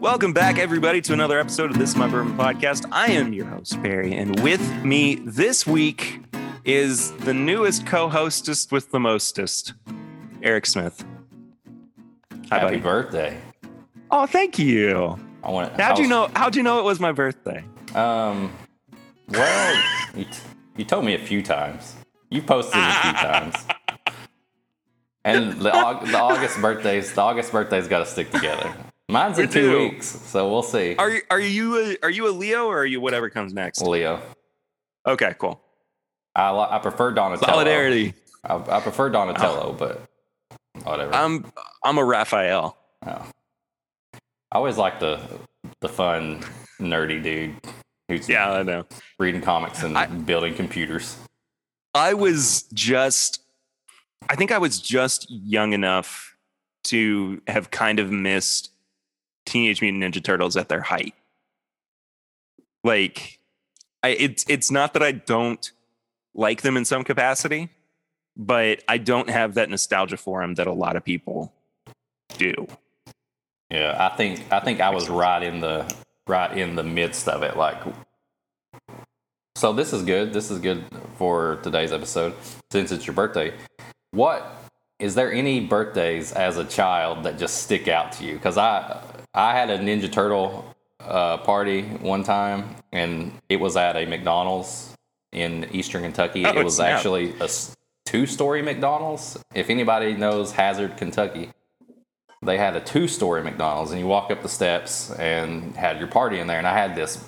Welcome back, everybody, to another episode of This Is My Bourbon Podcast. I am your host, Barry, and with me this week is the newest co-hostess with the mostest, Eric Smith. Happy birthday. Oh, thank you. I want. How'd you know? How'd you know it was my birthday? Um. Well, you, t- you told me a few times. You posted a few times. And the, the August birthdays, the August birthdays got to stick together. Mine's in We two weeks, so we'll see. Are you are you a, are you a Leo or are you whatever comes next? Leo, Okay, cool. I, I prefer Donatello. Solidarity. I, I prefer Donatello, oh. but whatever. I'm I'm a Raphael. Oh. I always like the the fun, nerdy dude who's Yeah, I know. reading comics and I- building computers. I was just, I think I was just young enough to have kind of missed Teenage Mutant Ninja Turtles at their height. Like, I, it's it's not that I don't like them in some capacity, but I don't have that nostalgia for them that a lot of people do. Yeah, I think I think I was right in the right in the midst of it. Like, so this is good. This is good for today's episode since it's your birthday. What is there any birthdays as a child that just stick out to you? Because I I had a Ninja Turtle uh, party one time, and it was at a McDonald's in Eastern Kentucky. Oh, it was snap. actually a two story McDonald's. If anybody knows Hazard, Kentucky they had a two story McDonald's, and you walk up the steps and had your party in there. And I had this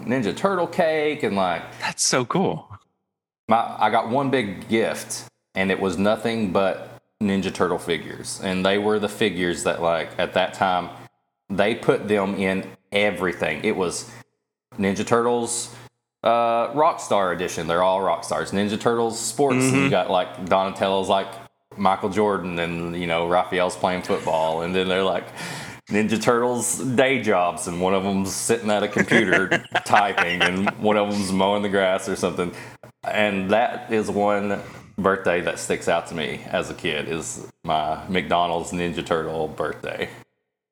Ninja Turtle cake, and like, That's so cool. my, I got one big gift, and it was nothing but Ninja Turtle figures. And they were the figures that, like, at that time, they put them in everything. It was Ninja Turtles. Uh, Rockstar edition. They're all rock stars. Ninja Turtles sports. And you got like Donatello's like Michael Jordan, and you know Raphael's playing football, and then they're like Ninja Turtles day jobs, and one of them's sitting at a computer typing, and one of them's mowing the grass or something. And that is one birthday that sticks out to me as a kid is my McDonald's Ninja Turtle birthday.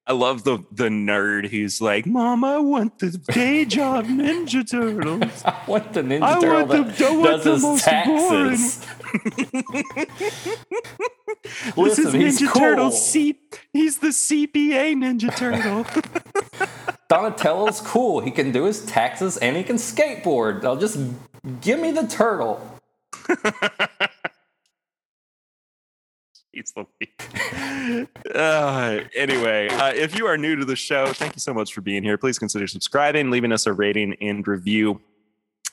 I love the the nerd who's like, "Mom, I want the day job Ninja Turtles." I want the Ninja I Turtle want the- I want does the his most taxes. this Listen, is he's Ninja cool. Turtle. C- he's the CPA Ninja Turtle. Donatello's cool. He can do his taxes and he can skateboard. I'll just give me the turtle. He's the uh, anyway, uh, if you are new to the show, thank you so much for being here. Please consider subscribing, leaving us a rating and review.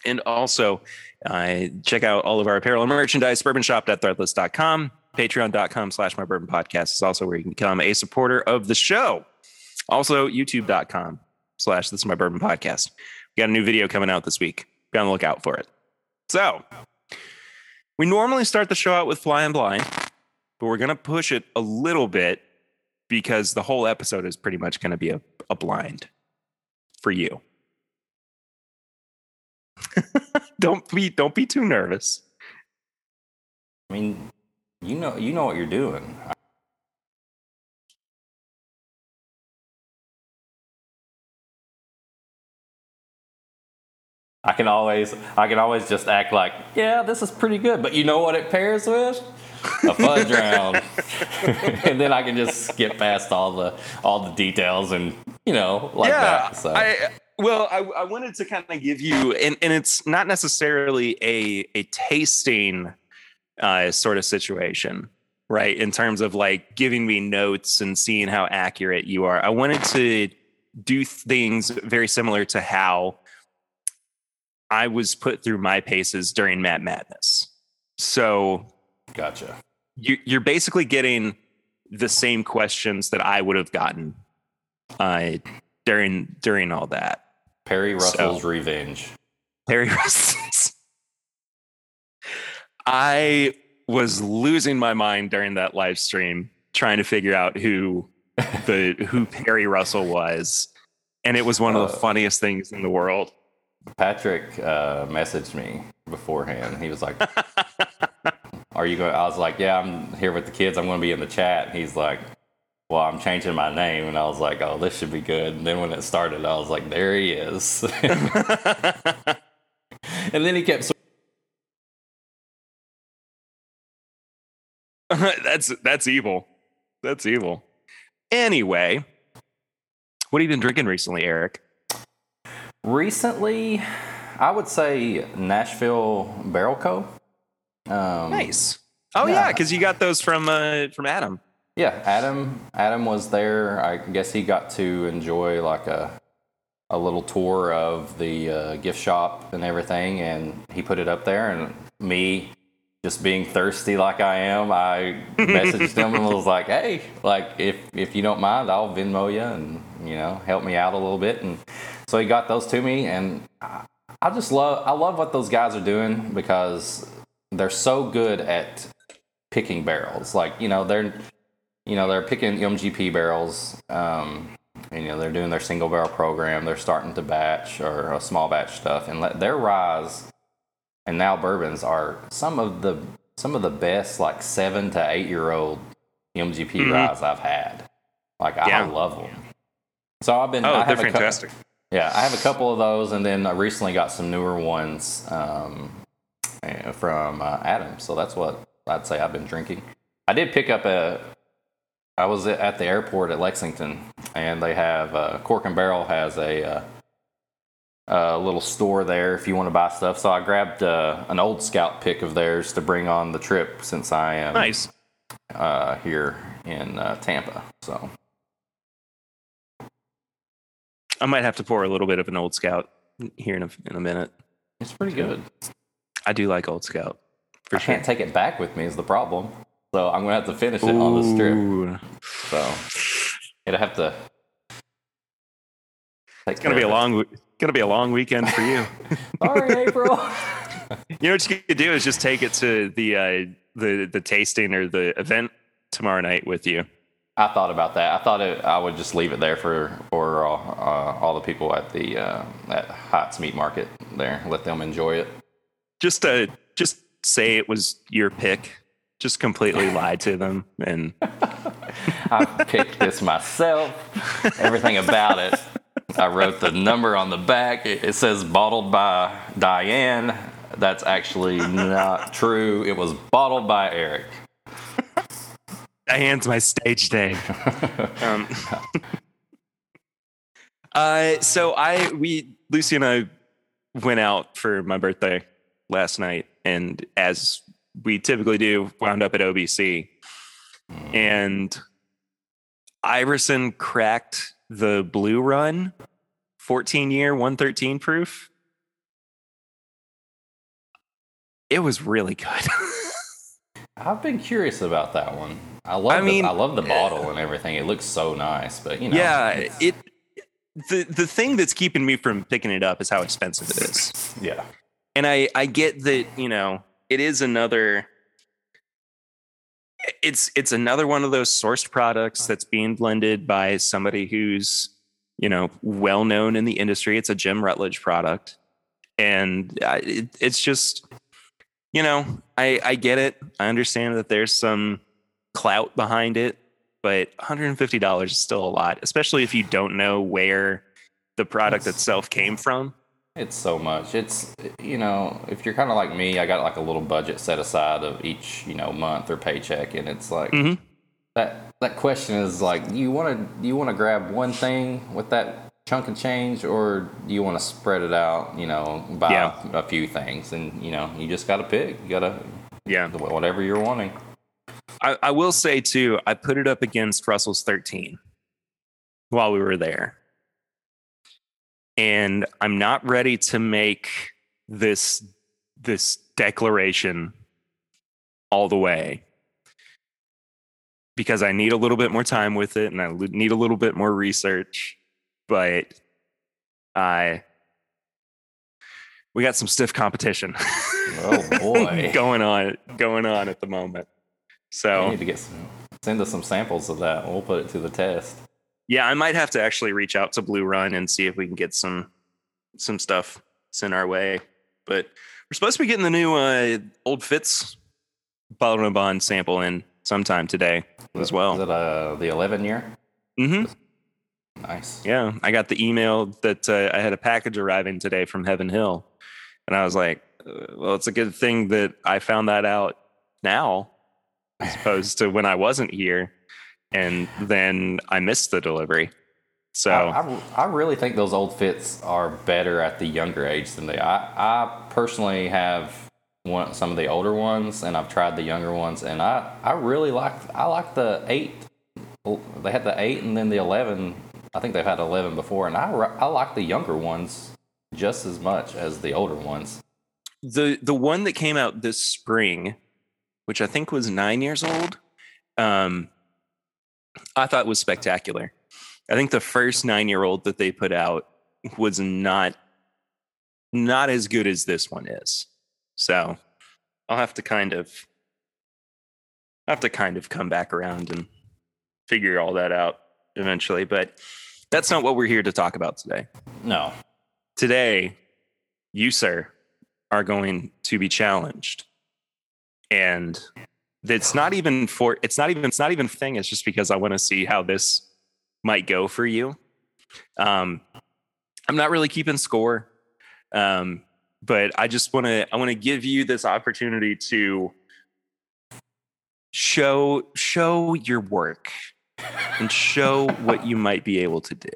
And also, uh, check out all of our apparel and merchandise, bourbonshop.threadless.com, patreon.com slash my bourbon podcast is also where you can become a supporter of the show. Also, youtube.com slash this is my bourbon podcast. We got a new video coming out this week. Be on the lookout for it. So, we normally start the show out with Flying Blind, but we're going to push it a little bit because the whole episode is pretty much going to be a, a blind for you. don't be don't be too nervous. I mean, you know, you know what you're doing. I can always, I can always just act like, yeah, this is pretty good. But you know what it pairs with? A fudge round, and then I can just skip past all the all the details and you know like that. So I well, I, I wanted to kind of give you, and, and it's not necessarily a a tasting uh, sort of situation, right? In terms of like giving me notes and seeing how accurate you are. I wanted to do things very similar to how I was put through my paces during Matt Madness. So gotcha. you, you're basically getting the same questions that I would have gotten uh, during during all that. Perry Russell's So- Revenge. Perry Russell's. I was losing my mind during that live stream trying to figure out who the who Perry Russell was, and it was one of the Uh, funniest things in the world. Patrick uh, messaged me beforehand. He was like, "Are you going?" I was like, "Yeah, I'm here with the kids. I'm going to be in the chat." He's like, well, I'm changing my name. And I was like, oh, this should be good. And then when it started, I was like, there he is. and then he kept. that's that's evil. That's evil. Anyway, what have you been drinking recently, Eric? Recently, I would say Nashville Barrel Co. Um, nice. Oh yeah, because yeah, you got those from uh, from Adam. Yeah, Adam. Adam was there. I guess he got to enjoy like a a little tour of the uh, gift shop and everything, and he put it up there. And me, just being thirsty like I am, I messaged him and was like, "Hey, like if if you don't mind, I'll Venmo you and you know help me out a little bit." And so he got those to me, and I, I just love I love what those guys are doing because they're so good at picking barrels. Like you know they're you know they're picking MGP barrels. Um, and, you know they're doing their single barrel program. They're starting to batch or a small batch stuff, and let, their rise and now bourbons are some of the some of the best like seven to eight year old MGP mm-hmm. ryes I've had. Like yeah. I love them. So I've been. Oh, I they're fantastic. Couple, yeah, I have a couple of those, and then I recently got some newer ones um, from uh, Adam. So that's what I'd say I've been drinking. I did pick up a. I was at the airport at Lexington, and they have uh, Cork and Barrel has a, uh, a little store there if you want to buy stuff. So I grabbed uh, an old Scout pick of theirs to bring on the trip since I am nice uh, here in uh, Tampa. So I might have to pour a little bit of an old Scout here in a, in a minute. It's pretty good. I do like old Scout. I sure. can't take it back with me is the problem. So I'm gonna have to finish it Ooh. on the strip. So it'll have to. It's gonna be a long, gonna be a long weekend for you. Sorry, April. you know what you could do is just take it to the uh, the the tasting or the event tomorrow night with you. I thought about that. I thought it, I would just leave it there for for uh, uh, all the people at the uh, at Hot's Meat Market there. Let them enjoy it. Just uh, just say it was your pick. Just completely lie to them and I picked this myself. Everything about it. I wrote the number on the back. It, it says bottled by Diane. That's actually not true. It was bottled by Eric. Diane's my stage name. um, uh, so I we Lucy and I went out for my birthday last night, and as we typically do, wound up at OBC, and Iverson cracked the blue run, 14 year, 113 proof. It was really good. I've been curious about that one. I love. I mean, the, I love the eh, bottle and everything. It looks so nice, but you know, yeah, it. The the thing that's keeping me from picking it up is how expensive it is. Yeah, and I I get that you know it is another. It's it's another one of those sourced products that's being blended by somebody who's you know well known in the industry. It's a Jim Rutledge product, and it, it's just you know I I get it. I understand that there's some clout behind it, but $150 is still a lot, especially if you don't know where the product it's, itself came from. It's so much. It's you know, if you're kind of like me, I got like a little budget set aside of each you know month or paycheck, and it's like mm-hmm. that. That question is like, do you want to do you want to grab one thing with that chunk of change, or do you want to spread it out? You know, buy yeah. a few things, and you know, you just got to pick. You got to yeah, whatever you're wanting. I, I will say too, I put it up against Russell's 13 while we were there. And I'm not ready to make this this declaration all the way because I need a little bit more time with it and I need a little bit more research. But I we got some stiff competition. Oh boy, going on going on at the moment. So you need to get some, send us some samples of that. We'll put it to the test. Yeah, I might have to actually reach out to Blue Run and see if we can get some some stuff sent our way. But we're supposed to be getting the new uh, Old Fitz bond sample in sometime today as well. Is it uh, the 11 year? Mm-hmm. Nice. Yeah, I got the email that uh, I had a package arriving today from Heaven Hill, and I was like, uh, "Well, it's a good thing that I found that out now, as opposed to when I wasn't here, and then I missed the delivery." So I, I, I really think those Old Fitz are better at the younger age than they. I, I personally have one some of the older ones, and I've tried the younger ones, and I, I really like I like the eight. They had the eight, and then the eleven. I think they've had eleven before, and I I like the younger ones just as much as the older ones. the the one that came out this spring, which I think was nine years old, um, I thought was spectacular. I think the first nine year old that they put out was not not as good as this one is. So I'll have to kind of I have to kind of come back around and figure all that out eventually. But that's not what we're here to talk about today No, today you sir are going to be challenged and it's not even for it's not even it's not even a thing it's just because i want to see how this might go for you um i'm not really keeping score um but i just want to i want to give you this opportunity to show show your work and show what you might be able to do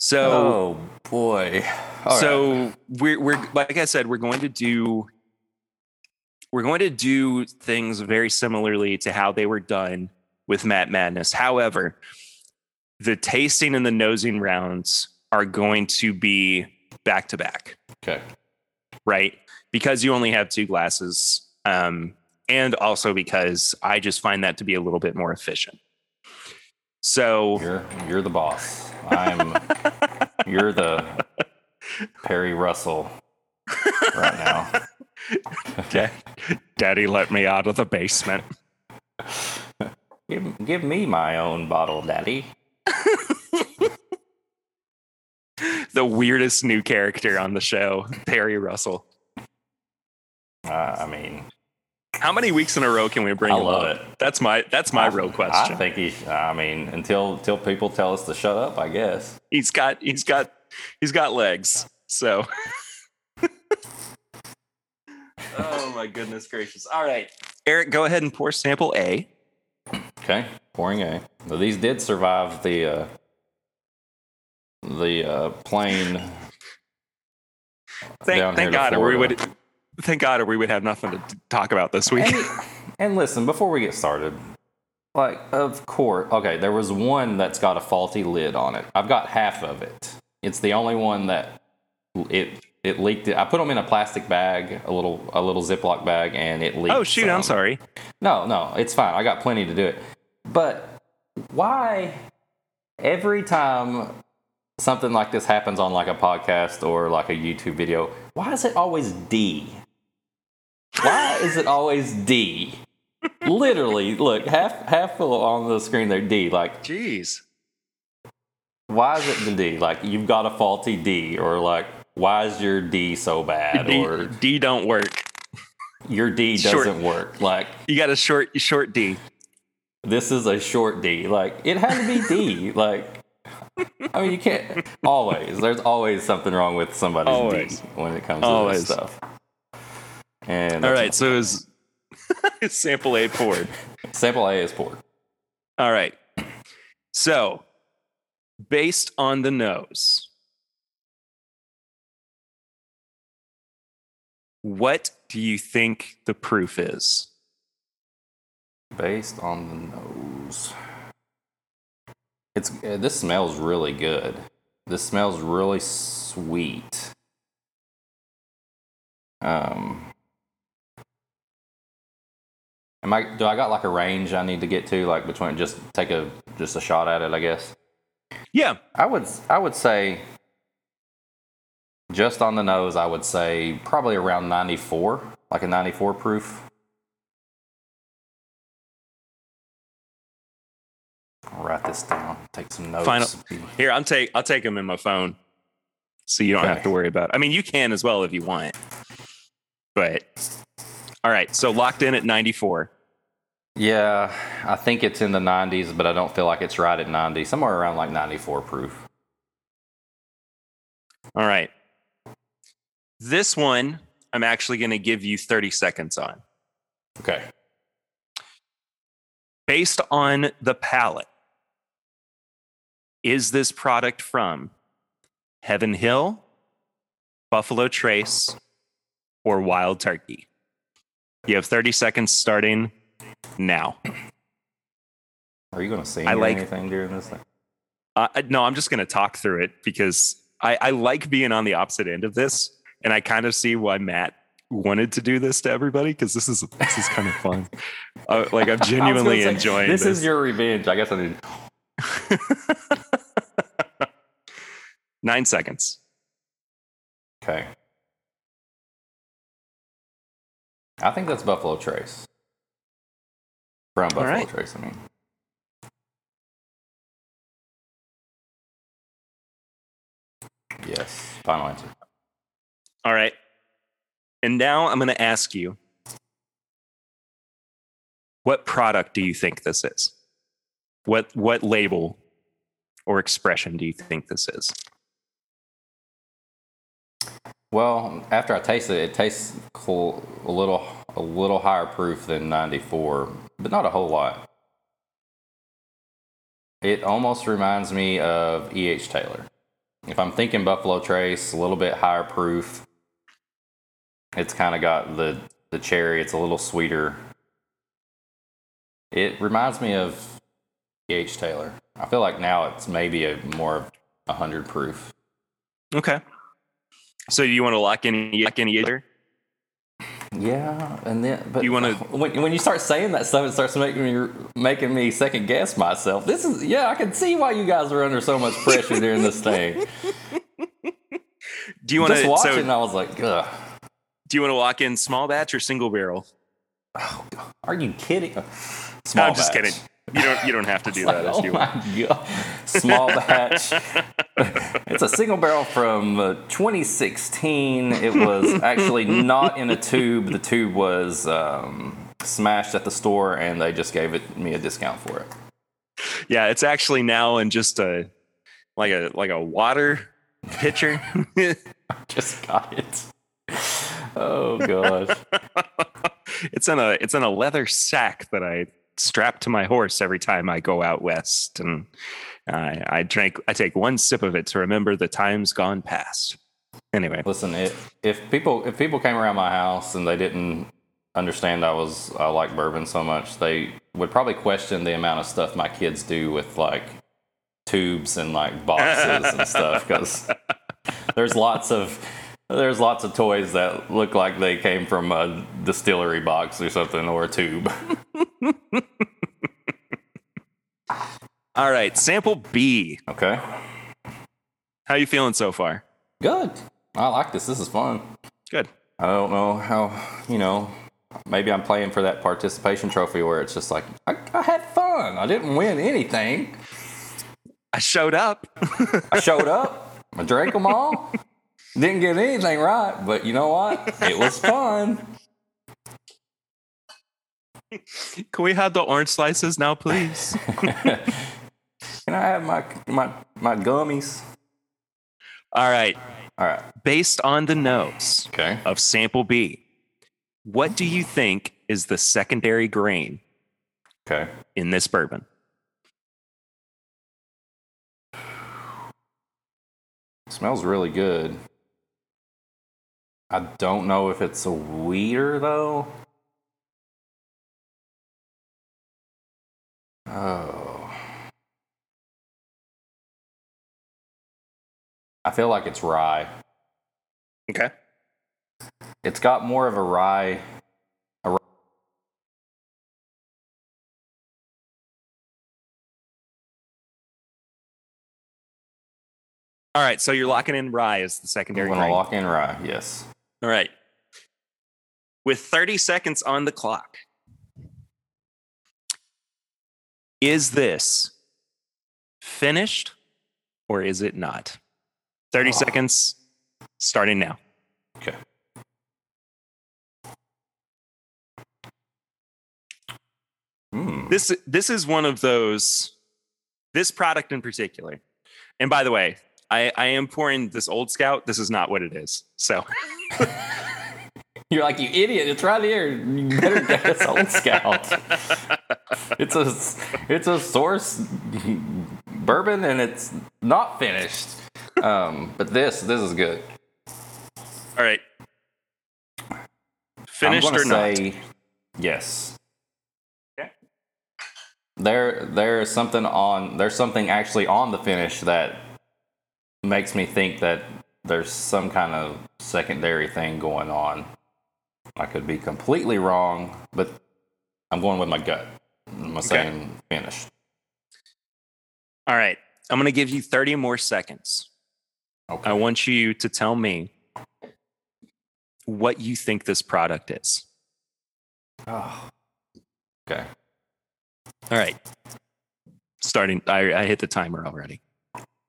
so oh boy. All right. so we're we're like I said, we're going to do we're going to do things very similarly to how they were done with Matt Madness. However, the tasting and the nosing rounds are going to be back to back, okay. right? Because you only have two glasses, um, and also because I just find that to be a little bit more efficient. So You're you're the boss. I'm you're the Perry Russell right now. Da- Daddy let me out of the basement. Give, give me my own bottle, Daddy. The weirdest new character on the show, Perry Russell. Uh, I mean, How many weeks in a row can we bring I love up? it. That's my that's my I, real question. I think he. sh- I mean, until until people tell us to shut up, I guess. he's got he's got he's got legs. So my goodness gracious. All right. Eric, go ahead and pour sample A. Okay, pouring A. Now, these did survive the uh, the uh, plane. Thank Down thank to God or we would thank God or we would have nothing to talk about this week. And, and listen, before we get started, like, of course, okay, there was one that's got a faulty lid on it. I've got half of it. It's the only one that it it leaked. It. I put them in a plastic bag, a little a little Ziploc bag, and it leaked. oh shoot, I'm sorry. No, no, it's fine. I got plenty to do it. But why every time something like this happens on like a podcast or like a YouTube video, why is it always D? Why is it always D? Literally, look, half half full on the screen there, D. Like, Jeez. why is it the D? Like, you've got a faulty D, or like, why is your D so bad? D, or D don't work. your D Short. doesn't work. Like, You got a short short D. this is a short D. Like it had to be D. like I mean, you can't always. There's always something wrong with somebody's Always. D when it comes Always. to this stuff. And all right, so was sample A poured. sample A is poured. All right. So, based on the nose, what do you think the proof is? Based on the nose, it's uh, this smells really good. This smells really sweet. Um, am I? Do I got like a range I need to get to? Like between just take a just a shot at it, I guess. Yeah. I would I would say just on the nose, I would say probably around 94, like a 94 proof. I'll write this down. Take some notes. Final- Here, I'm take I'll take them in my phone. So you don't have to worry about. It. I mean, you can as well if you want. But all right, so locked in at 94. Yeah, I think it's in the 90s, but I don't feel like it's right at 90. Somewhere around like 94 proof. All right. This one, I'm actually going to give you 30 seconds on. Okay. Based on the palette, is this product from Heaven Hill, Buffalo Trace, or Wild Turkey? You have 30 seconds starting now. Are you going to sing I like- anything during this thing? Uh, no, I'm just going to talk through it because I, I like being on the opposite end of this, and I kind of see why Matt wanted to do this to everybody because this is this is kind of fun. Uh, like I'm I was gonna genuinely say, enjoying this. this. is your revenge. I guess I need. Nine seconds. Okay. I think that's Buffalo Trace. From Buffalo right. Trace, I mean. Yes. Final answer. All right. And now I'm going to ask you what product do you think this is? What what label or expression do you think this is? Well, after I taste it, it tastes cool, a little a little higher proof than 94, but not a whole lot. It almost reminds me of E.H. Taylor. If I'm thinking Buffalo Trace, a little bit higher proof. It's kind of got the the cherry. It's a little sweeter. It reminds me of E.H. Taylor. I feel like now it's maybe a more a 100 proof. Okay. So you want to lock in lock in either? Yeah, and then but You wanna- when when you start saying that stuff, it starts making me making me second guess myself. This is yeah, I can see why you guys are under so much pressure during this thing. Do you want to watching, so I was like, Ugh. Do you want to walk in small batch or single barrel? are you kidding? Small I'm just batch. kidding. You don't you don't have to do Like, that if oh you want. my god, small batch. it's a single barrel from uh, 2016. It was actually not in a tube. The tube was um, smashed at the store, and they just gave it me a discount for it. Yeah, it's actually now in just a like a like a water pitcher. Just got it. Oh gosh. it's in a it's in a leather sack that I strap to my horse every time I go out west, and I I drink I take one sip of it to remember the times gone past. Anyway, Listen, it, if people if people came around my house and they didn't understand I was I like bourbon so much, they would probably question the amount of stuff my kids do with like tubes and like boxes and stuff because there's lots of there's lots of toys that look like they came from a distillery box or something or a tube. all right, sample B. Okay. How you feeling so far? Good. I like this. This is fun. Good. I don't know how, you know, maybe I'm playing for that participation trophy where it's just like, I, I had fun. I didn't win anything. I showed up. I showed up, I drank them all, didn't get anything right, but you know what? It was fun. Can we have the orange slices now, please? Can I have my, my, my gummies? all right. All right. Based on the nose Okay. of sample B, what do you think is the secondary grain Okay. in this bourbon? smells really good. I don't know if it's a wheater though. Oh. I feel like it's rye. Okay. It's got more of a rye. A rye. All right. So you're locking in rye as the secondary. I'm gonna lock in rye. Yes. All right. With 30 seconds on the clock, is this finished or is it not? 30 Oh. seconds starting now. Okay. Mm. This this is one of those this product in particular. And by the way, I, I am pouring this old scout. This is not what it is. So You're like, you idiot. It's right here. You better get this old scout. It's a it's a source bourbon and it's not finished. Um, but this this is good. all right. Finished or not? yes. Okay. There there's something on there's something actually on the finish that makes me think that there's some kind of secondary thing going on. I could be completely wrong, but I'm going with my gut. I'm saying finish. All right. I'm gonna give you 30 more seconds. Okay. I want you to tell me what you think this product is. Oh. Okay. All right. Starting I, I hit the timer already.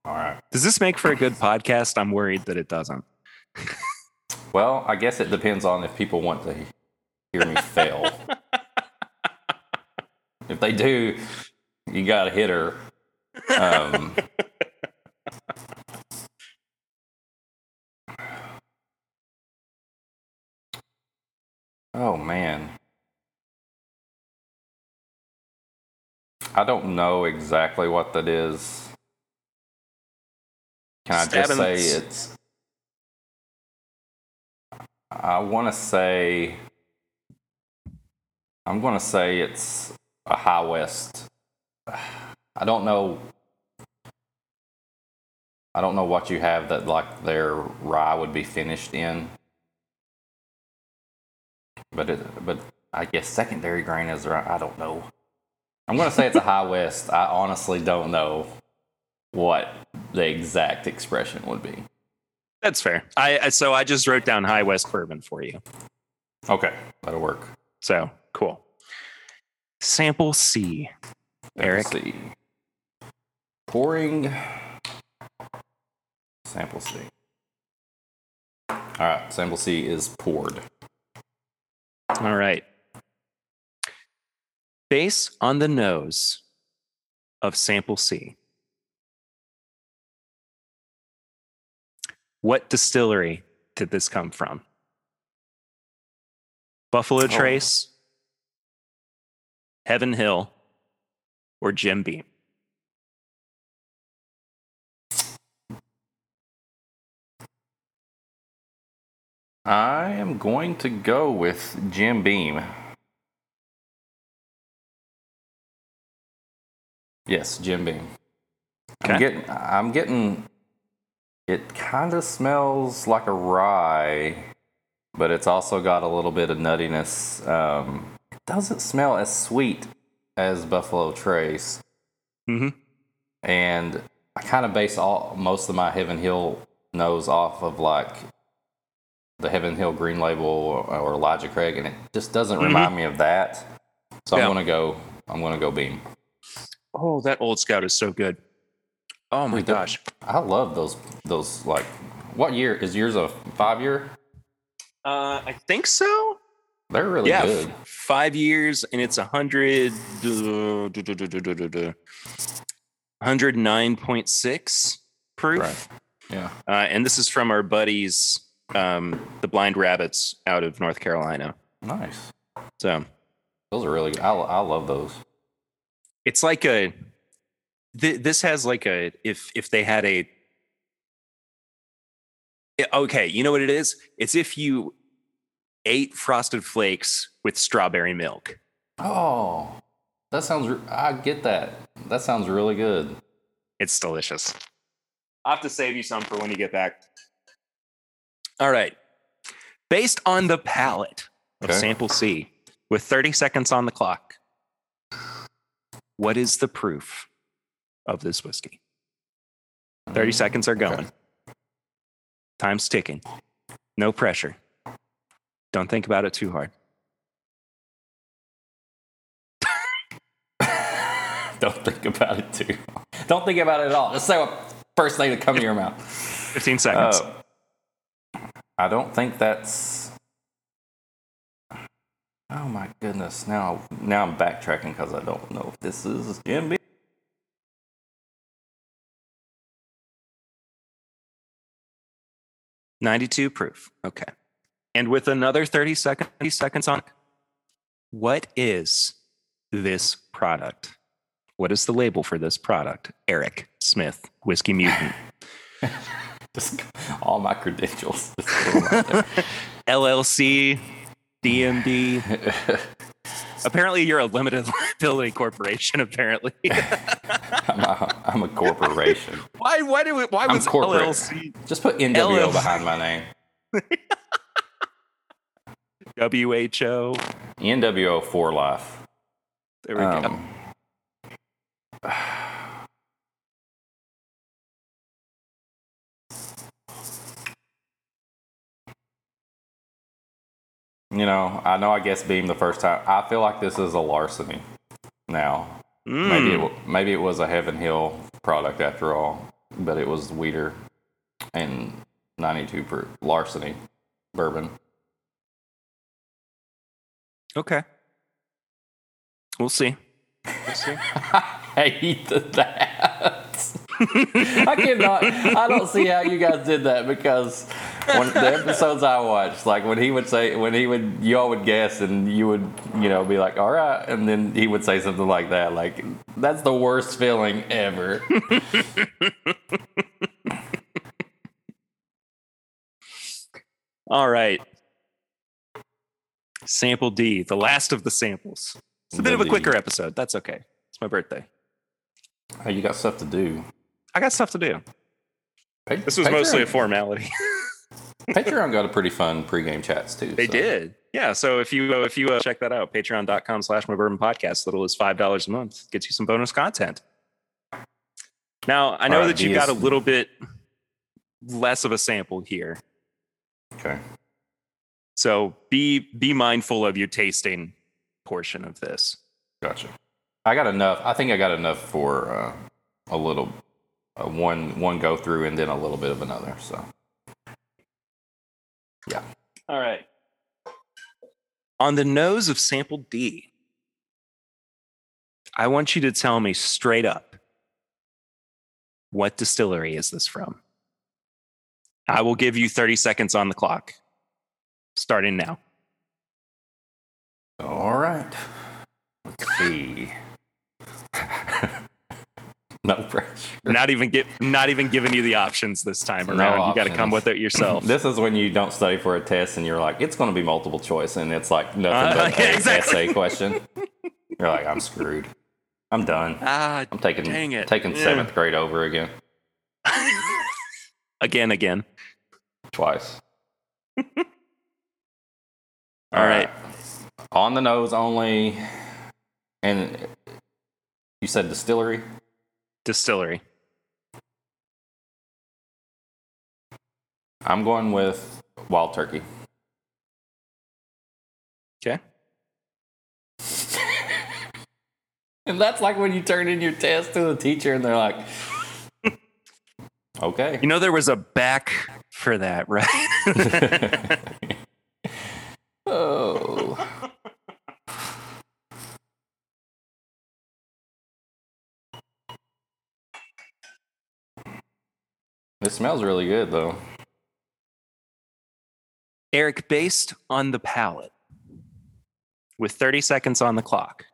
All right. Does this make for a good podcast? I'm worried that it doesn't. Well, I guess it depends on if people want to hear me fail. if they do, you got to hit her. Um, oh man. I don't know exactly what that is. Can I just say it's I want to say I'm going to say it's a High West. I don't know I don't know what you have that like their rye would be finished in. But it but I guess secondary grain is rye. I don't know. I'm going to say it's a High West. I honestly don't know what the exact expression would be. That's fair. I so I just wrote down High West bourbon for you. Okay, that'll work. So cool. Sample C. Eric? Let's. Pouring sample C. All right, sample C is poured. All right. Base on the nose of sample C. What distillery did this come from? Buffalo oh. Trace, Heaven Hill, or Jim Beam? I am going to go with Jim Beam. Yes, Jim Beam. I'm Okay. getting. I'm getting. It kind of smells like a rye, but it's also got a little bit of nuttiness. Um, it doesn't smell as sweet as Buffalo Trace, Mm-hmm. and I kind of base all most of my Heaven Hill nose off of like the Heaven Hill Green Label or, or Elijah Craig, and it just doesn't remind me of that. So Yeah. I'm gonna go. I'm gonna go Beam. Oh, that old scout is so good. Oh my Dude, that- gosh. I love those. Those like, what year is yours? A five year? Uh, I think so. They're really yeah, good. f- five years, and it's a hundred, duh, duh, duh. 109.6 proof. Right. Yeah. Uh, and this is from our buddies, um, the Blind Rabbits out of North Carolina. Nice. So Those are really good. I, I love those. it's like a, th- this has like a, if, if they had a, okay, you know what it is? It's if you ate frosted flakes with strawberry milk. Oh, that sounds. re- I get that. That sounds really good. It's delicious. I'll have to save you some for when you get back. All right. Based on the palette of Okay. sample C, with 30 seconds on the clock, what is the proof of this whiskey? Mm, 30 seconds are going. Time's ticking. No pressure. Don't think about it too hard. Don't think about it too. Don't think about it at all. Just say what first thing that come to your mouth. 15 seconds. Oh. I don't think that's. Oh my goodness! Now, now I'm backtracking because I don't know if this is Jim Beam. Ninety-two proof. Okay. And with another 30 second, 30 seconds on, what is this product? What is the label for this product? Eric Smith, Whiskey Mutant. Just all my credentials. LLC, DMD. Apparently, you're a limited liability corporation. Apparently, I'm a, I'm a corporation. why? Why do it? Why I'm was corporate. LLC Just put NWO LLC. behind my name. WHO? NWO for life. There we go. Um, you know, I know. I guess being the first time, I feel like this is a larceny. Now, maybe it, Mm. maybe it was a Heaven Hill product after all, but it was Wheater and 92 per larceny bourbon. Okay. We'll see. We'll see. I hate that. I cannot. I don't see how you guys did that because when the episodes I watched, like when he would say, when he would, y'all would guess, and you would, you know, be like, "All right," and then he would say something like that. Like that's the worst feeling ever. All right. Sample D, the last of the samples. It's a bit of a quicker episode. That's okay. It's my birthday. Hey, you got stuff to do. I got stuff to do. Pa- This was Patreon- mostly a formality. Patreon got a pretty fun pregame chats too. they so. did. Yeah. So if you uh, if you uh, check that out, patreon.com slash my bourbon podcast, little as five dollars a month, gets you some bonus content. Now I know right, that you got a little bit less of a sample here. Okay. So be be mindful of your tasting portion of this. Gotcha. I got enough. I think I got enough for uh, a little, uh, one one go through, and then a little bit of another. So yeah. All right. On the nose of sample D, I want you to tell me straight up what distillery is this from? I will give you 30 seconds on the clock, starting now. All right. Let's see. no pressure. Not even get, not even giving you the options this time No around. you got to come with it yourself. This is when you don't study for a test and you're like, it's going to be multiple choice, and it's like nothing Uh, but yeah, an exactly. essay question. You're like, I'm screwed. I'm done. ah, I'm taking Dang it. taking Yeah. seventh grade over again again, again. twice. All right. On the nose only, and you said distillery. Distillery. I'm going with Wild Turkey. Okay. And that's like when you turn in your test to the teacher and they're like, okay. You know, there was a back for that, right? oh. It smells really good though. Eric, based on the palette, with 30 seconds on the clock,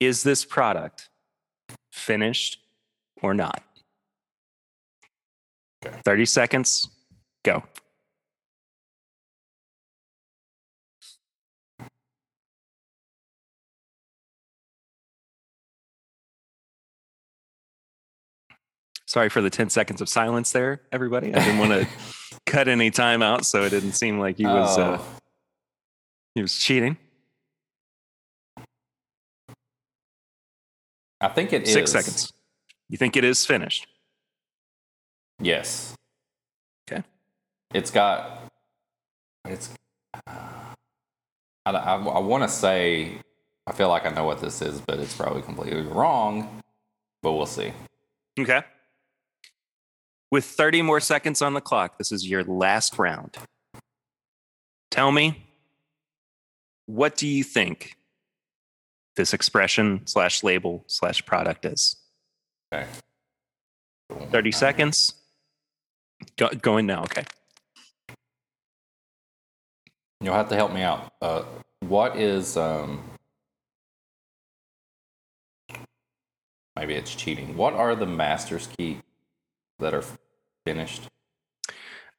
is this product finished or not? Okay. 30 seconds, go. Sorry for the 10 seconds of silence there, everybody. I didn't want to cut any time out so it didn't seem like he was uh, Oh. he was cheating. I think it is Six seconds. You think it is finished? Yes. Okay. It's got. It's. I, I, I want to say. I feel like I know what this is, but it's probably completely wrong. But we'll see. Okay. With 30 more seconds on the clock, this is your last round. Tell me, what do you think this expression slash label slash product is? Okay. 30 seconds. Go, going now. Okay. You'll have to help me out. Uh, what is um? Maybe it's cheating. What are the master's key that are finished?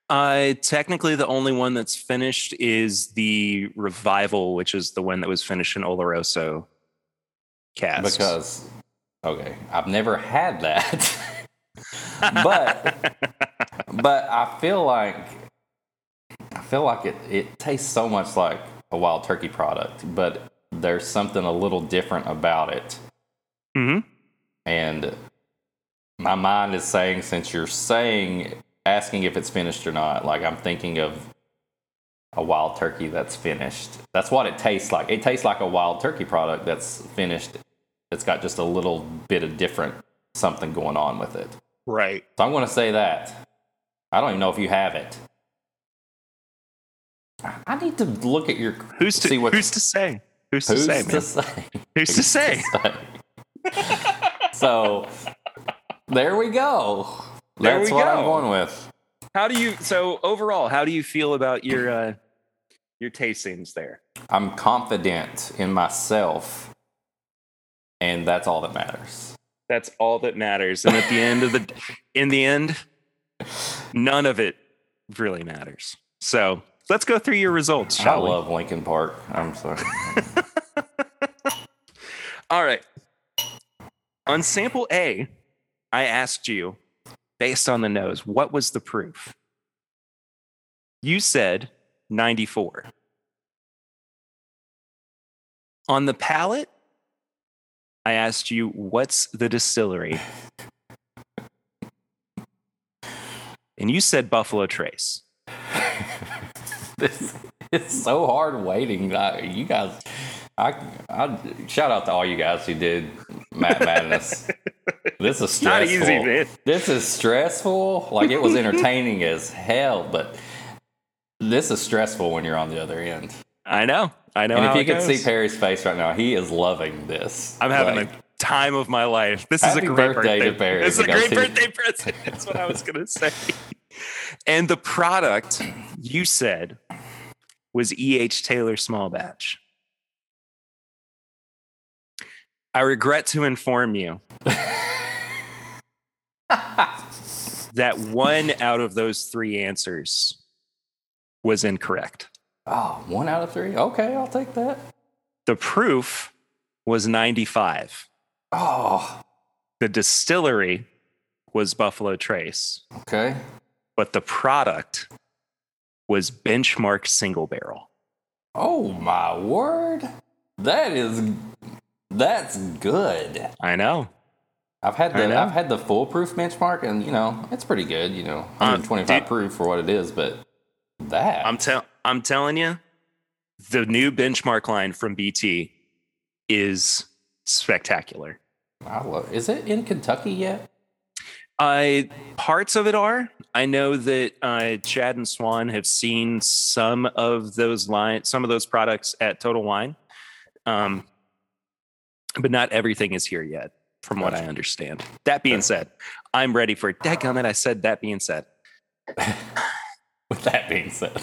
Uh, technically, the only one that's finished is the revival, which is the one that was finished in Oloroso cask. Because okay, I've never had that, but but I feel like I feel like it it tastes so much like a wild turkey product, but there's something a little different about it. Mm-hmm. And my mind is saying, since you're saying, asking if it's finished or not, like I'm thinking of a wild turkey that's finished. That's what it tastes like. It tastes like a wild turkey product that's finished. It's got just a little bit of different something going on with it. Right. So I'm going to say that. I don't even know if you have it. I need to look at your. Who's to see what Who's to say? Who's, who's to say, to say? Who's to say? so there we go. There That's we what I'm going with. How do you? So overall, how do you feel about your uh, your tastings there? I'm confident in myself, and that's all that matters. That's all that matters. And at the end of the, in the end, none of it really matters. So let's go through your results, I we? love Linkin Park. I'm sorry. All right. On sample A, I asked you, based on the nose, what was the proof? You said 94. On the palate, I asked you, what's the distillery? And you said Buffalo Trace. this it's so hard waiting. I, you guys, I, I shout out to all you guys who did Matt Madness. this is Not stressful. easy, man. This is stressful. Like it was entertaining as hell, but this is stressful when you're on the other end. I know. I know. and if you could see Perry's face right now, he is loving this. I'm having Like, a time of my life. This is a great birthday birthday. to Barry, This is a great birthday present. That's what I was going to say. And the product you said was E.H. Taylor Small Batch. I regret to inform you that one out of those three answers was incorrect. oh, one out of three. Okay, I'll take that. The proof was 95. Oh, The distillery was Buffalo Trace. okay. but the product was benchmark single barrel. Oh my word, that is that's good. I know. I've had the. I've had the foolproof benchmark, and you know it's pretty good. You know, Um, 125 dude- proof for what it is, but that I'm tell I'm telling you, the new benchmark line from BT is spectacular. I love. Is it in Kentucky yet? Uh, parts of it are. I know that uh, Chad and Swan have seen some of those line, some of those products at Total Wine, um, but not everything is here yet, from what I understand. That being said, I'm ready for it. Dadgummit, I said that being said. With that being said,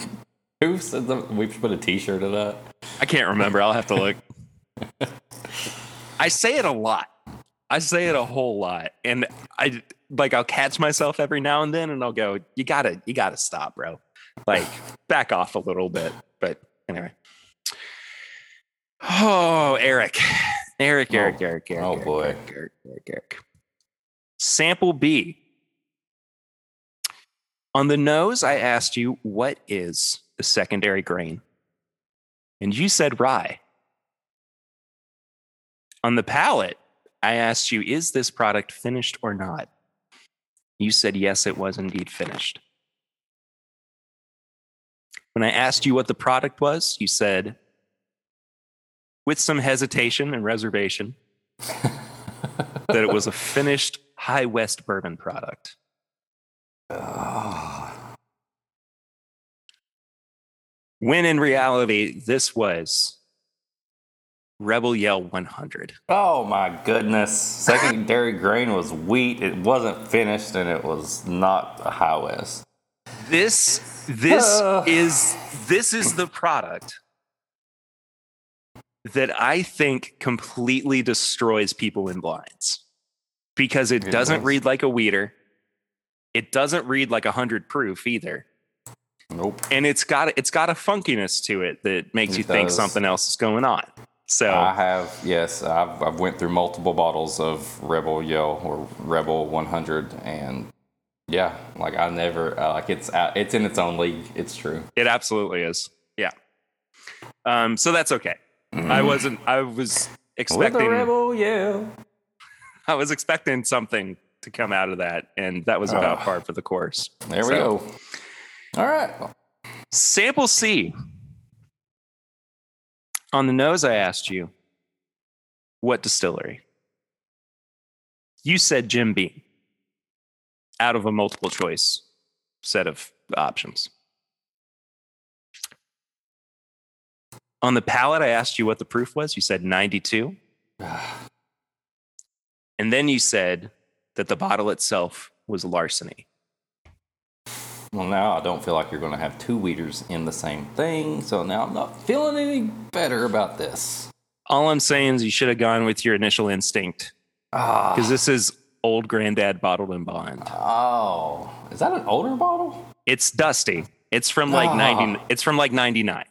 who said that we put a T-shirt of that? I can't remember. I'll have to look. I say it a lot. I say it a whole lot, and I like I'll catch myself every now and then, and I'll go, "You gotta, you gotta stop, bro. Like, back off a little bit." But anyway. Oh, Eric, Eric, Eric, Oh, Eric, Eric. oh, Eric, boy. Eric, Eric, Eric, Eric. Sample B. On the nose, I asked you, what is the secondary grain? And you said rye. On the palate, I asked you, is this product finished or not? You said, yes, it was indeed finished. When I asked you what the product was, you said, with some hesitation and reservation, that it was a finished High West bourbon product. When in reality, this was Rebel Yell 100. Oh my goodness. Secondary grain was wheat. It wasn't finished and it was not a high west. This this is this is the product that I think completely destroys people in blinds because it It doesn't does. read like a wheater. It doesn't read like a hundred proof either. Nope. And it's got it's got a funkiness to it that makes It you think something else is going on. So I have, yes, I've, I've went through multiple bottles of Rebel Yell or Rebel 100 and yeah, like I never, uh, like it's, out, it's in its own league. It's true. It absolutely is. Yeah. Um, so that's okay. I wasn't. I was expecting. With the expecting. Rebel Yell. I was expecting something to come out of that, and that was about Ah. par for the course. There we go. All right. Sample C. On the nose, I asked you, what distillery? You said Jim Beam. Out of a multiple choice set of options. On the palate, I asked you what the proof was. You said 92. And then you said that the bottle itself was larceny. Well, now I don't feel like you're going to have two wheaters in the same thing. So now I'm not feeling any better about this. All I'm saying is you should have gone with your initial instinct Ah. because this is old granddad bottled and bond. Oh, is that an older bottle? It's dusty. It's from like Ah. 90 it's from like 99.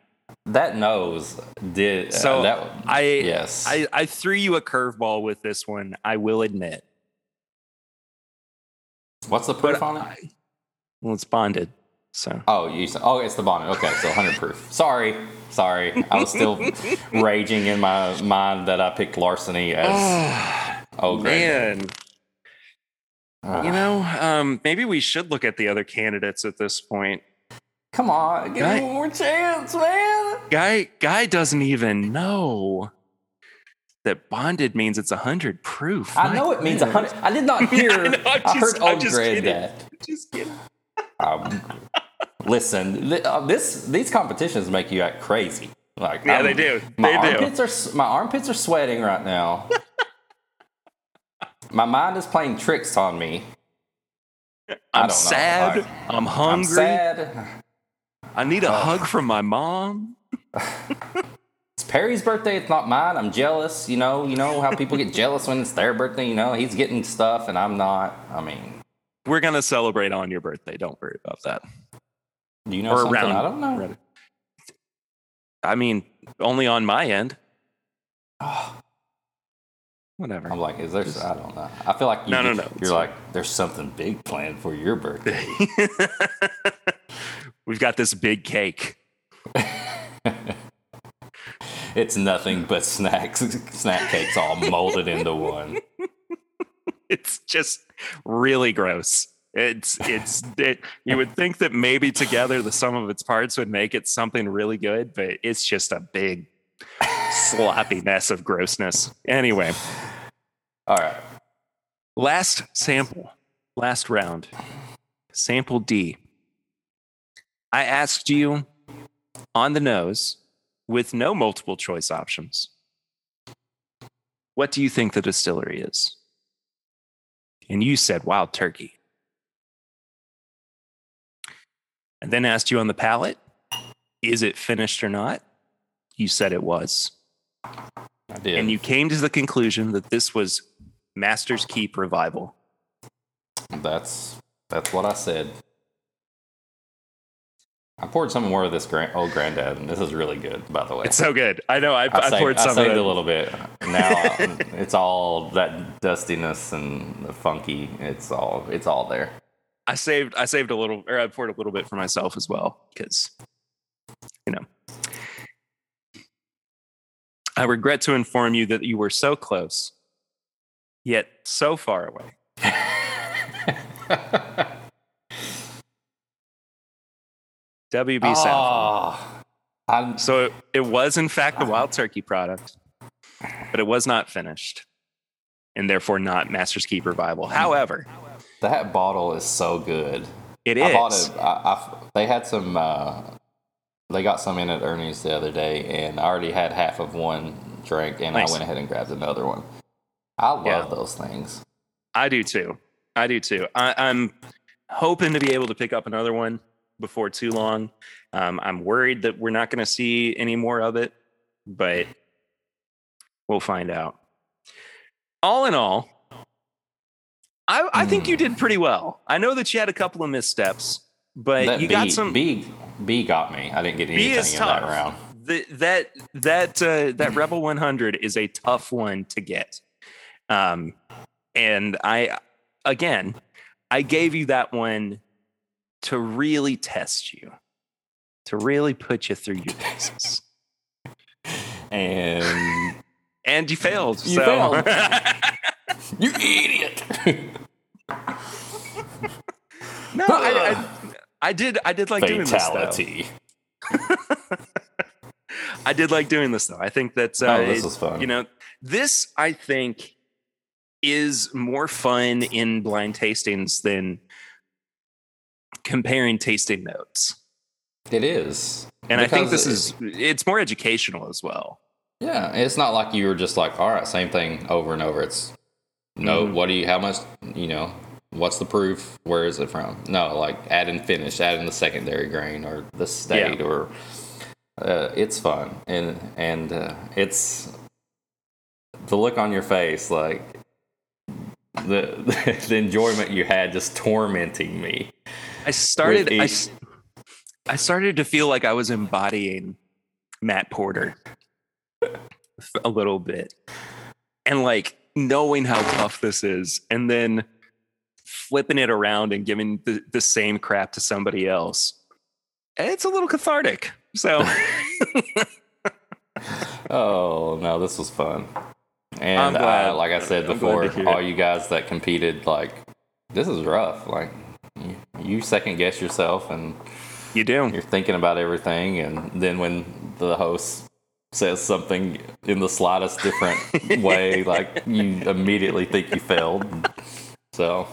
That nose did. So uh, that, I yes. I I threw you a curveball with this one, I will admit. What's the proof on it? I- well, it's bonded. So Oh, you said, oh, it's the bonnet. Okay, so 100 proof. Sorry, sorry. I was still raging in my mind that I picked larceny as oh great. man, you know, um, maybe we should look at the other candidates at this point. Come on, give me one more chance, man. Guy guy doesn't even know that bonded means it's a 100 proof. I My know it means goodness. 100. I did not hear. I know, I'm I heard I'm old just kidding. granddad. Just kidding. Um, listen, li- uh, this these competitions make you act crazy. Like Yeah, I'm- they do. My They do. armpits are my armpits are sweating right now. my mind is playing tricks on me. I I'm don't sad. Like, I'm I'm hungry. sad. I need a oh. hug from my mom. It's Perry's birthday. It's not mine. I'm jealous. You know. You know how people get jealous when it's their birthday. You know, he's getting stuff and I'm not. I mean, We're gonna celebrate on your birthday. Don't worry about that. do you know or something? around. I don't know. I mean, only on my end. Oh. Whatever. I'm like, is there? I don't know. I feel like you, No, no, no. You're like, there's something big planned for your birthday. We've got this big cake. it's nothing but snacks, snack cakes all molded into one. It's just really gross. It's it's it, you would think that maybe together the sum of its parts would make it something really good, but it's just a big sloppy mess of grossness. Anyway, All right. last sample, last round. Sample D. I asked you on the nose with no multiple choice options. What do you think the distillery is? And you said wild turkey. And then asked you on the palate, is it finished or not? You said it was. I did. And you came to the conclusion that this was Master's Keep Revival. That's that's what I said. I poured some more of this grand, old granddad, and this is really good, by the way. It's so good. I know. I, I, I, saved, poured I some of saved it. a little bit. Now it's all that dustiness and the funky. It's all it's all there. I saved. I saved a little, or I poured a little bit for myself as well, because you know. I regret to inform you that you were so close, yet so far away. WB. Oh, I'm, So it, it was in fact the wild turkey product, but it was not finished, and therefore not Master's Keep Revival. However, that bottle is so good. It I bought it. I, I, they had some. Uh, they got some in at Ernie's the other day, and I already had half of one drink, and Nice. I went ahead and grabbed another one. I love Yeah. those things. I do too. I do too. I, I'm hoping to be able to pick up another one before too long. Um, I'm worried that we're not going to see any more of it, but we'll find out. All in all, I, I think you Hmm. did pretty well. I know that you had a couple of missteps, but that you B, got some. B, B got me. I didn't get anything in that round. The, that that uh, that Rebel 100 is a tough one to get. Um, and I again, I gave you that one to really test you, to really put you through your paces, And and you failed. You so. failed. you idiot. no, I, I, I did. I did like doing this. Though. I did like doing this though. I think that's uh, Oh, this was fun. You know, this I think is more fun in blind tastings than comparing tasting notes. It is. And I think this it- is it's more educational as well. Yeah, it's not like you were just like, all right, same thing over and over. It's no, Mhm. what do you, how much, you know, what's the proof? Where is it from? No, like add and finish, add in the secondary grain or the state or uh, it's fun and and uh, it's the look on your face, like the the enjoyment you had just tormenting me. I started I, each- started to feel like I was embodying Matt Porter a little bit. And like knowing how tough this is and then flipping it around and giving the, the same crap to somebody else. It's a little cathartic. So Oh no, this was fun. And uh, like I said I'm glad to before, all you guys that competed, like this is rough. Like you, you second guess yourself, and you do. you're thinking about everything, and then when the host says something in the slightest different way, like you immediately think you failed. So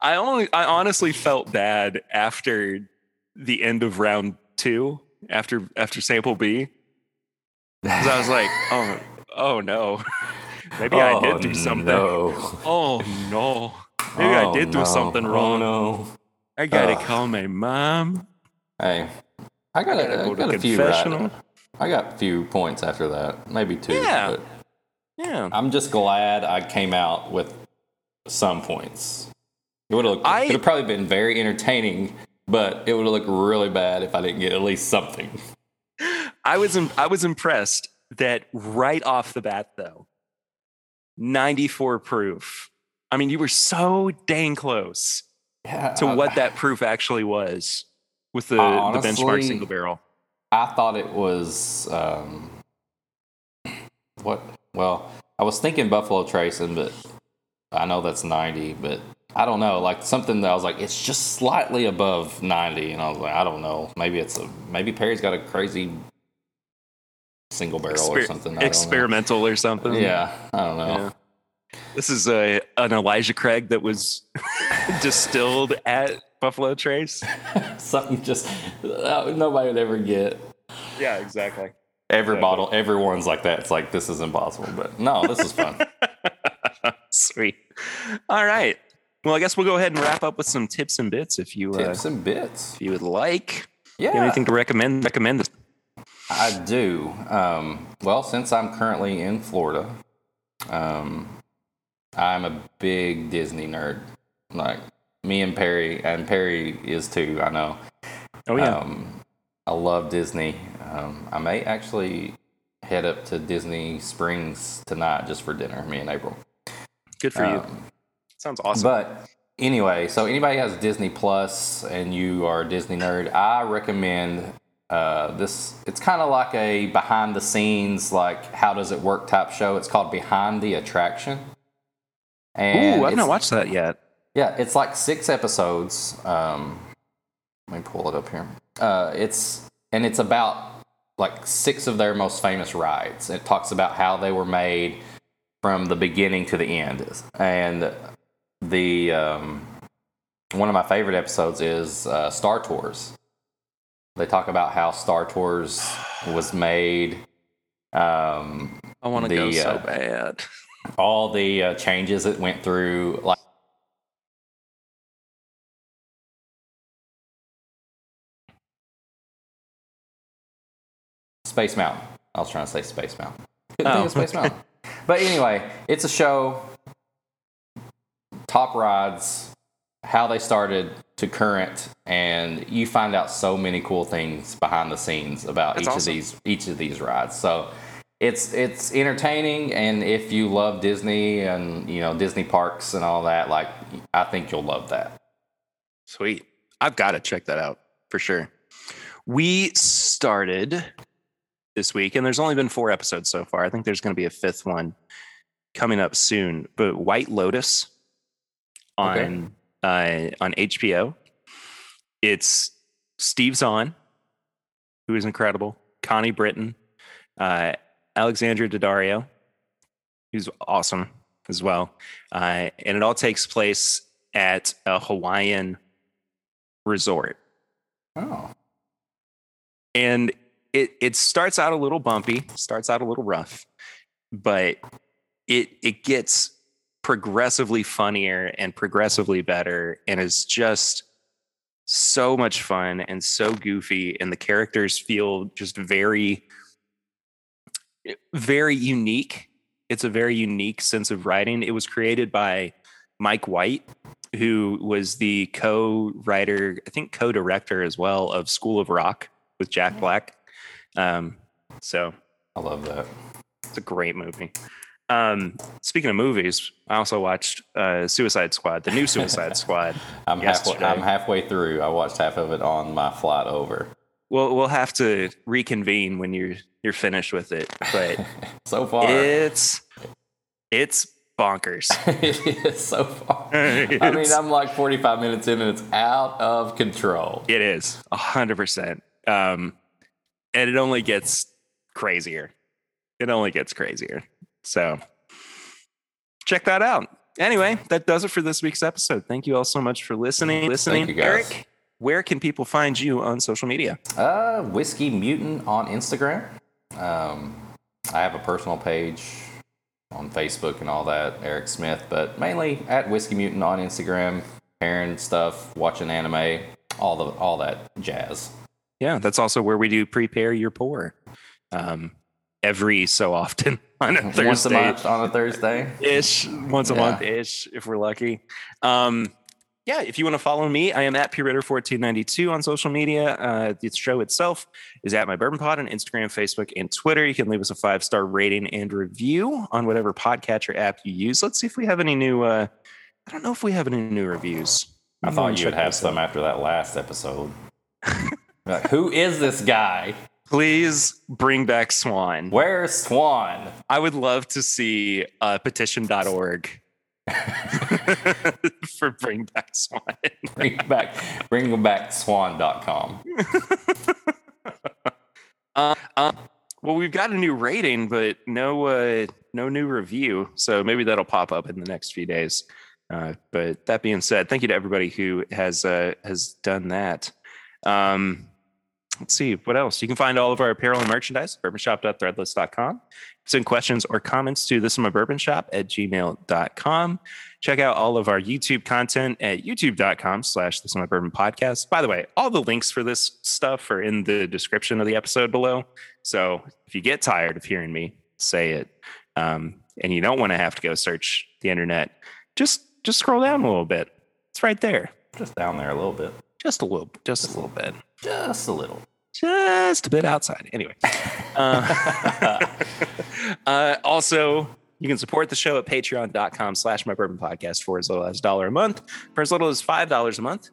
I only I honestly felt bad after the end of round two, after after sample B. Because I was like, oh oh no. Maybe I did oh, do Oh, something. No. Oh no. Maybe I Oh, did do no. something Oh, wrong. no. I gotta call my mom. Hey, I got, gotta a, I go to got a few right. I got a few points after that, maybe two. Yeah. But Yeah. I'm just glad I came out with some points. It would have I- could have probably been very entertaining, but it would have looked really bad if I didn't get at least something. I was I was impressed that right off the bat though, 94 proof. I mean, you were so dang close Yeah, to what that proof actually was with the, Uh, the benchmark single barrel. I thought it was um, what? Well, I was thinking Buffalo Tracing, but I know that's 90, but I don't know. Like something that I was like, it's just slightly above 90, and I was like, I don't know. Maybe it's a maybe Perry's got a crazy single barrel or something. I experimental or something. Yeah, I don't know. Yeah. This is a an Elijah Craig that was distilled at Buffalo Trace. something just uh, nobody would ever get. Yeah, exactly. Every Exactly. bottle, everyone's like that. It's like this is impossible, but no, this is fun. Sweet. All right. Well, I guess we'll go ahead and wrap up with some tips and bits if you uh, Tips and bits. if you would like. Yeah, You have anything to recommend? Recommend this. I do. Um, well, since I'm currently in Florida, um, I'm a big Disney nerd. Like me and Perry, and Perry is too. I know. Oh yeah. Um, I love Disney. Um, I may actually head up to Disney Springs tonight just for dinner. Me and April. Good for you. Sounds awesome. But anyway, so anybody has Disney Plus and you are a Disney nerd, I recommend uh, this. It's kind of like a behind the scenes, like how does it work type show. It's called Behind the Attraction. And Ooh, I've not watched that yet. yeah, it's like six episodes. Um, let me pull it up here. Uh, it's and it's about like six of their most famous rides. It talks about how they were made from the beginning to the end, and the um, one of my favorite episodes is uh, Star Tours. They talk about how Star Tours was made. Um, I want to go so uh, bad. all the uh, changes it went through, like Space Mountain. I was trying to say Space Mountain. Couldn't think Oh. of Space Mountain. But anyway, it's a show. Top rides, how they started to current, and you find out so many cool things behind the scenes about That's each awesome. of these each of these rides. So it's it's entertaining, and if you love Disney and you know Disney parks and all that, like I think you'll love that. Sweet. I've got to check that out for sure. We started this week, and there's only been four episodes so far. I think there's going to be a fifth one coming up soon. But White Lotus on uh, on HBO. It's Steve Zahn, who is incredible. Connie Britton, uh, Alexandra Daddario, who's awesome as well. Uh, and it all takes place at a Hawaiian resort. Oh, And it it starts out a little bumpy, starts out a little rough, but it it gets progressively funnier and progressively better and is just so much fun and so goofy and the characters feel just very very unique. It's a very unique sense of writing. It was created by Mike White, who was the co-writer, I think co-director as well of School of Rock with Jack Black. Um, so I love that. it's a great movie. Um, speaking of movies, I also watched uh, Suicide Squad, the new Suicide Squad. I'm halfway. I'm halfway through. I watched half of it on my flight over. We'll we'll have to reconvene when you're you're finished with it, but So far, it's it's bonkers. it is so far. I mean, I'm like 45 minutes in and it's out of control. It is hundred percent. Um, and it only gets crazier. It only gets crazier. So check that out. Anyway, that does it for this week's episode. Thank you all so much for listening. Listening, you, guys. Eric. Where can people find you on social media? Uh, Whiskey Mutant on Instagram. Um, I have a personal page on Facebook and all that, Eric Smith, but mainly at Whiskey Mutant on Instagram, pairing stuff, watching anime, all the all that jazz. Yeah, that's also where we do prepare your pour. Um, every so often on a Thursday. Once a month on a Thursday. ish, once a Yeah. month ish, if we're lucky. Um, yeah, if you want to follow me, I am at PerryRitter1492 on social media. Uh, the show itself is at My Bourbon Pod on Instagram, Facebook, and Twitter. You can leave us a five star rating and review on whatever podcatcher app you use. Let's see if we have any new. Uh, I don't know if we have any new reviews. I thought you would have some after that last episode. like, who is this guy? Please bring back Swan. Where's Swan? I would love to see uh, petition.org for Bring Back Swan. Bring back, bring back Swan.com. Uh, uh, well, we've got a new rating, but no, uh, no new review. So maybe that'll pop up in the next few days. Uh, but that being said, thank you to everybody who has uh, has done that. Um, let's see what else. You can find all of our apparel and merchandise at bourbonshop.threadless.com. Send questions or comments to this is my bourbon shop at gmail.com. Check out all of our YouTube content at youtube.com slash this is my bourbon podcast. By the way, all the links for this stuff are in the description of the episode below. So if you get tired of hearing me say it, um, and you don't want to have to go search the internet, just just scroll down a little bit. It's right there. Just down there a little bit. Just a little, just a little bit. Just a little. Just a bit outside. Anyway. Uh, uh, also, you can support the show at patreon.com slash my bourbon podcast for as little as a dollar a month. For as little as five dollars a month,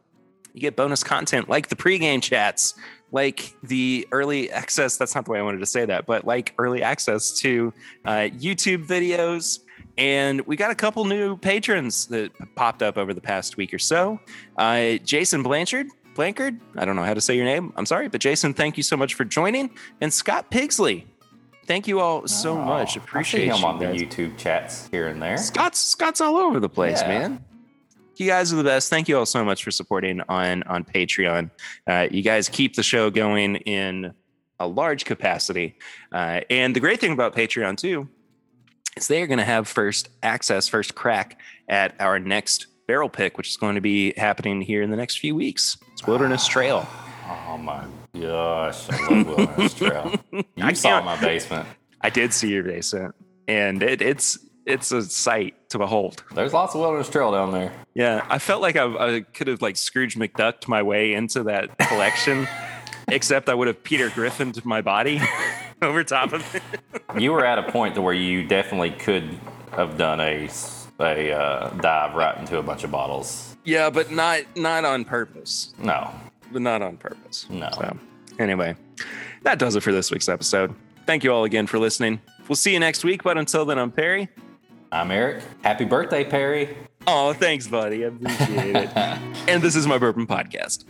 you get bonus content like the pregame chats, like the early access. That's not the way I wanted to say that, but like early access to uh, YouTube videos. And we got a couple new patrons that popped up over the past week or so. Uh, Jason Blanchard, Blankard, I don't know how to say your name. I'm sorry, but Jason, thank you so much for joining. And Scott Pigsley, thank you all so Oh, much. Appreciate I see him you on the. YouTube chats here and there. Scott's Scott's all over the place, Yeah. man. you guys are the best. Thank you all so much for supporting on on Patreon. Uh, you guys keep the show going in a large capacity. Uh, and the great thing about Patreon too is they are going to have first access, first crack at our next barrel pick, which is going to be happening here in the next few weeks. It's Wilderness Trail. Oh my gosh, I love Wilderness Trail. You saw my basement. I did see your basement, and it, it's it's a sight to behold. There's lots of Wilderness Trail down there. Yeah, I felt like I, I could have like Scrooge McDucked my way into that collection, except I would have Peter Griffined my body over top of it. You were at a point to where you definitely could have done a a uh, dive right into a bunch of bottles. Yeah, but not not on purpose. No, But not on purpose. No. So, anyway, that does it for this week's episode. Thank you all again for listening. We'll see you next week. But until then, I'm Perry. I'm Eric. Happy birthday, Perry. Oh, thanks, buddy. I appreciate it. and this is my bourbon podcast.